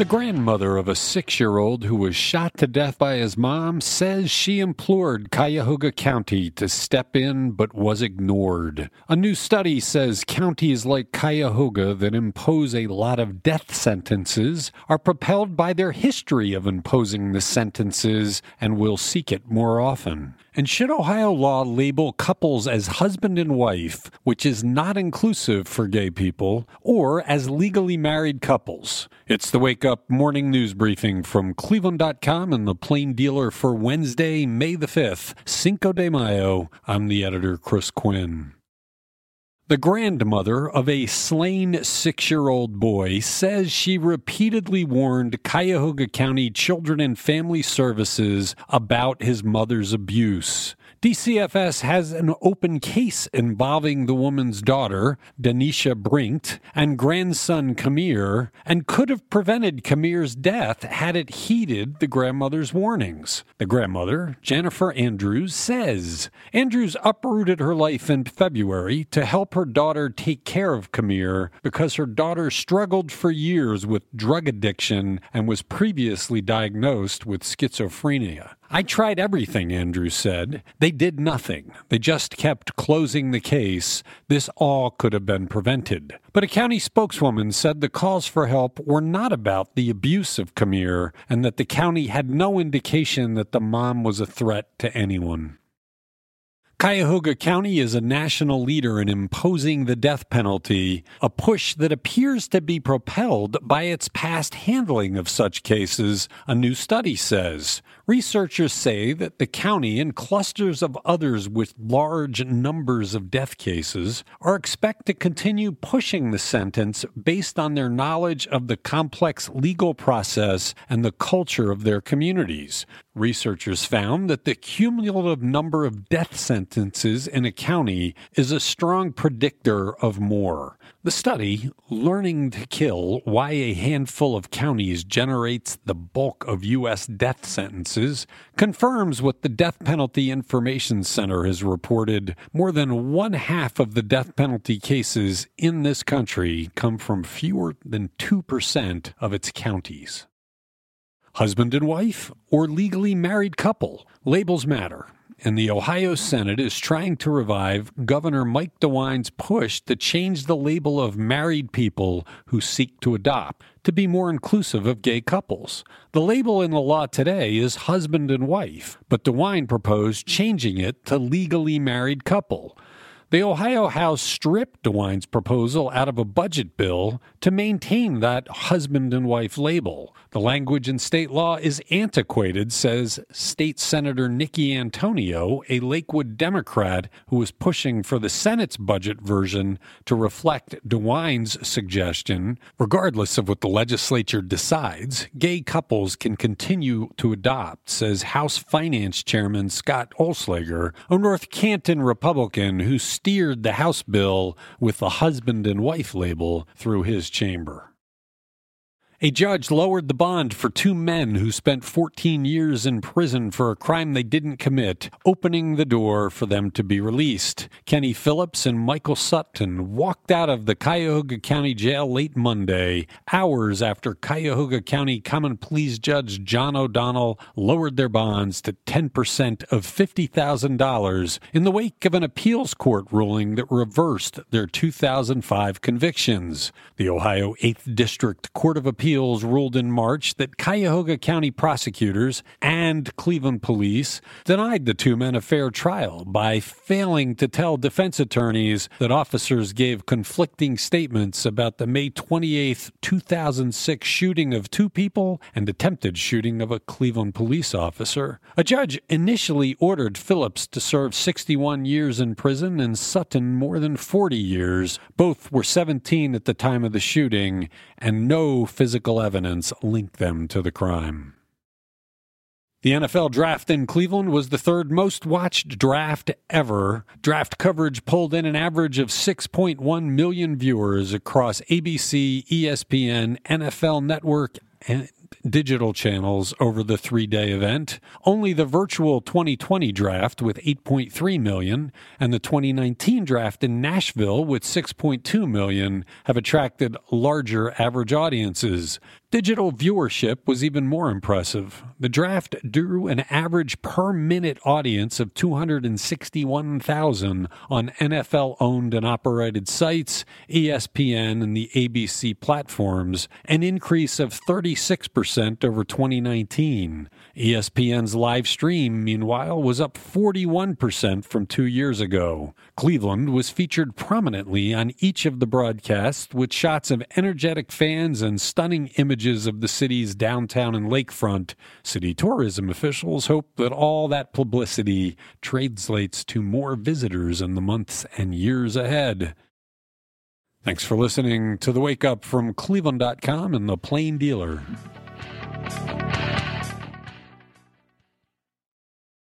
The grandmother of a six year old who was shot to death by his mom says she implored Cuyahoga County to step in but was ignored. A new study says counties like Cuyahoga that impose a lot of death sentences are propelled by their history of imposing the sentences and will seek it more often. And should Ohio law label couples as husband and wife, which is not inclusive for gay people, or as legally married couples? It's the Wake Up Morning News Briefing from Cleveland.com and the Plain Dealer for Wednesday, May the 5th, Cinco de Mayo. I'm the editor, Chris Quinn. The grandmother of a slain six year old boy says she repeatedly warned Cuyahoga County Children and Family Services about his mother's abuse. DCFS has an open case involving the woman's daughter, Denisha Brinkt, and grandson Kamir, and could have prevented Kamir's death had it heeded the grandmother's warnings. The grandmother, Jennifer Andrews, says Andrews uprooted her life in February to help her daughter take care of Kamir because her daughter struggled for years with drug addiction and was previously diagnosed with schizophrenia. I tried everything, Andrews said. They did nothing. They just kept closing the case. This all could have been prevented. But a county spokeswoman said the calls for help were not about the abuse of Kamir and that the county had no indication that the mom was a threat to anyone. Cuyahoga County is a national leader in imposing the death penalty, a push that appears to be propelled by its past handling of such cases, a new study says. Researchers say that the county and clusters of others with large numbers of death cases are expected to continue pushing the sentence based on their knowledge of the complex legal process and the culture of their communities. Researchers found that the cumulative number of death sentences in a county is a strong predictor of more. The study, Learning to Kill Why a Handful of Counties Generates the Bulk of U.S. Death Sentences, confirms what the Death Penalty Information Center has reported. More than one half of the death penalty cases in this country come from fewer than 2% of its counties. Husband and wife, or legally married couple, labels matter and the Ohio Senate is trying to revive Governor Mike DeWine's push to change the label of married people who seek to adopt to be more inclusive of gay couples. The label in the law today is husband and wife, but DeWine proposed changing it to legally married couple. The Ohio House stripped DeWine's proposal out of a budget bill to maintain that husband and wife label. The language in state law is antiquated, says State Senator Nickie Antonio, a Lakewood Democrat who was pushing for the Senate's budget version to reflect DeWine's suggestion. Regardless of what the legislature decides, gay couples can continue to adopt, says House Finance Chairman Scott Oelslager, a North Canton Republican who steered the House bill with the husband and wife label through his chamber. A judge lowered the bond for two men who spent 14 years in prison for a crime they didn't commit, opening the door for them to be released. Kenny Phillips and Michael Sutton walked out of the Cuyahoga County Jail late Monday, hours after Cuyahoga County Common Pleas Judge John O'Donnell lowered their bonds to 10% of $50,000 in the wake of an appeals court ruling that reversed their 2005 convictions. The Ohio 8th District Court of Appeals Appeals ruled in March that Cuyahoga County prosecutors and Cleveland police denied the two men a fair trial by failing to tell defense attorneys that officers gave conflicting statements about the May 28, 2006 shooting of two people and attempted shooting of a Cleveland police officer. A judge initially ordered Phillips to serve 61 years in prison and Sutton more than 40 years. Both were 17 at the time of the shooting, and no physical physical evidence linked them to the crime. The NFL draft in Cleveland was the third most watched draft ever. Draft coverage pulled in an average of 6.1 million viewers across ABC, ESPN, NFL Network, and digital channels over the three day event. Only the virtual 2020 draft with 8.3 million and the 2019 draft in Nashville with 6.2 million have attracted larger average audiences. Digital viewership was even more impressive. The draft drew an average per minute audience of 261,000 on NFL owned and operated sites, ESPN, and the ABC platforms, an increase of 36% over 2019. ESPN's live stream, meanwhile, was up 41% from two years ago. Cleveland was featured prominently on each of the broadcasts with shots of energetic fans and stunning images of the city's downtown and lakefront. City tourism officials hope that all that publicity translates to more visitors in the months and years ahead. Thanks for listening to the Wake Up from Cleveland.com and the Plain Dealer.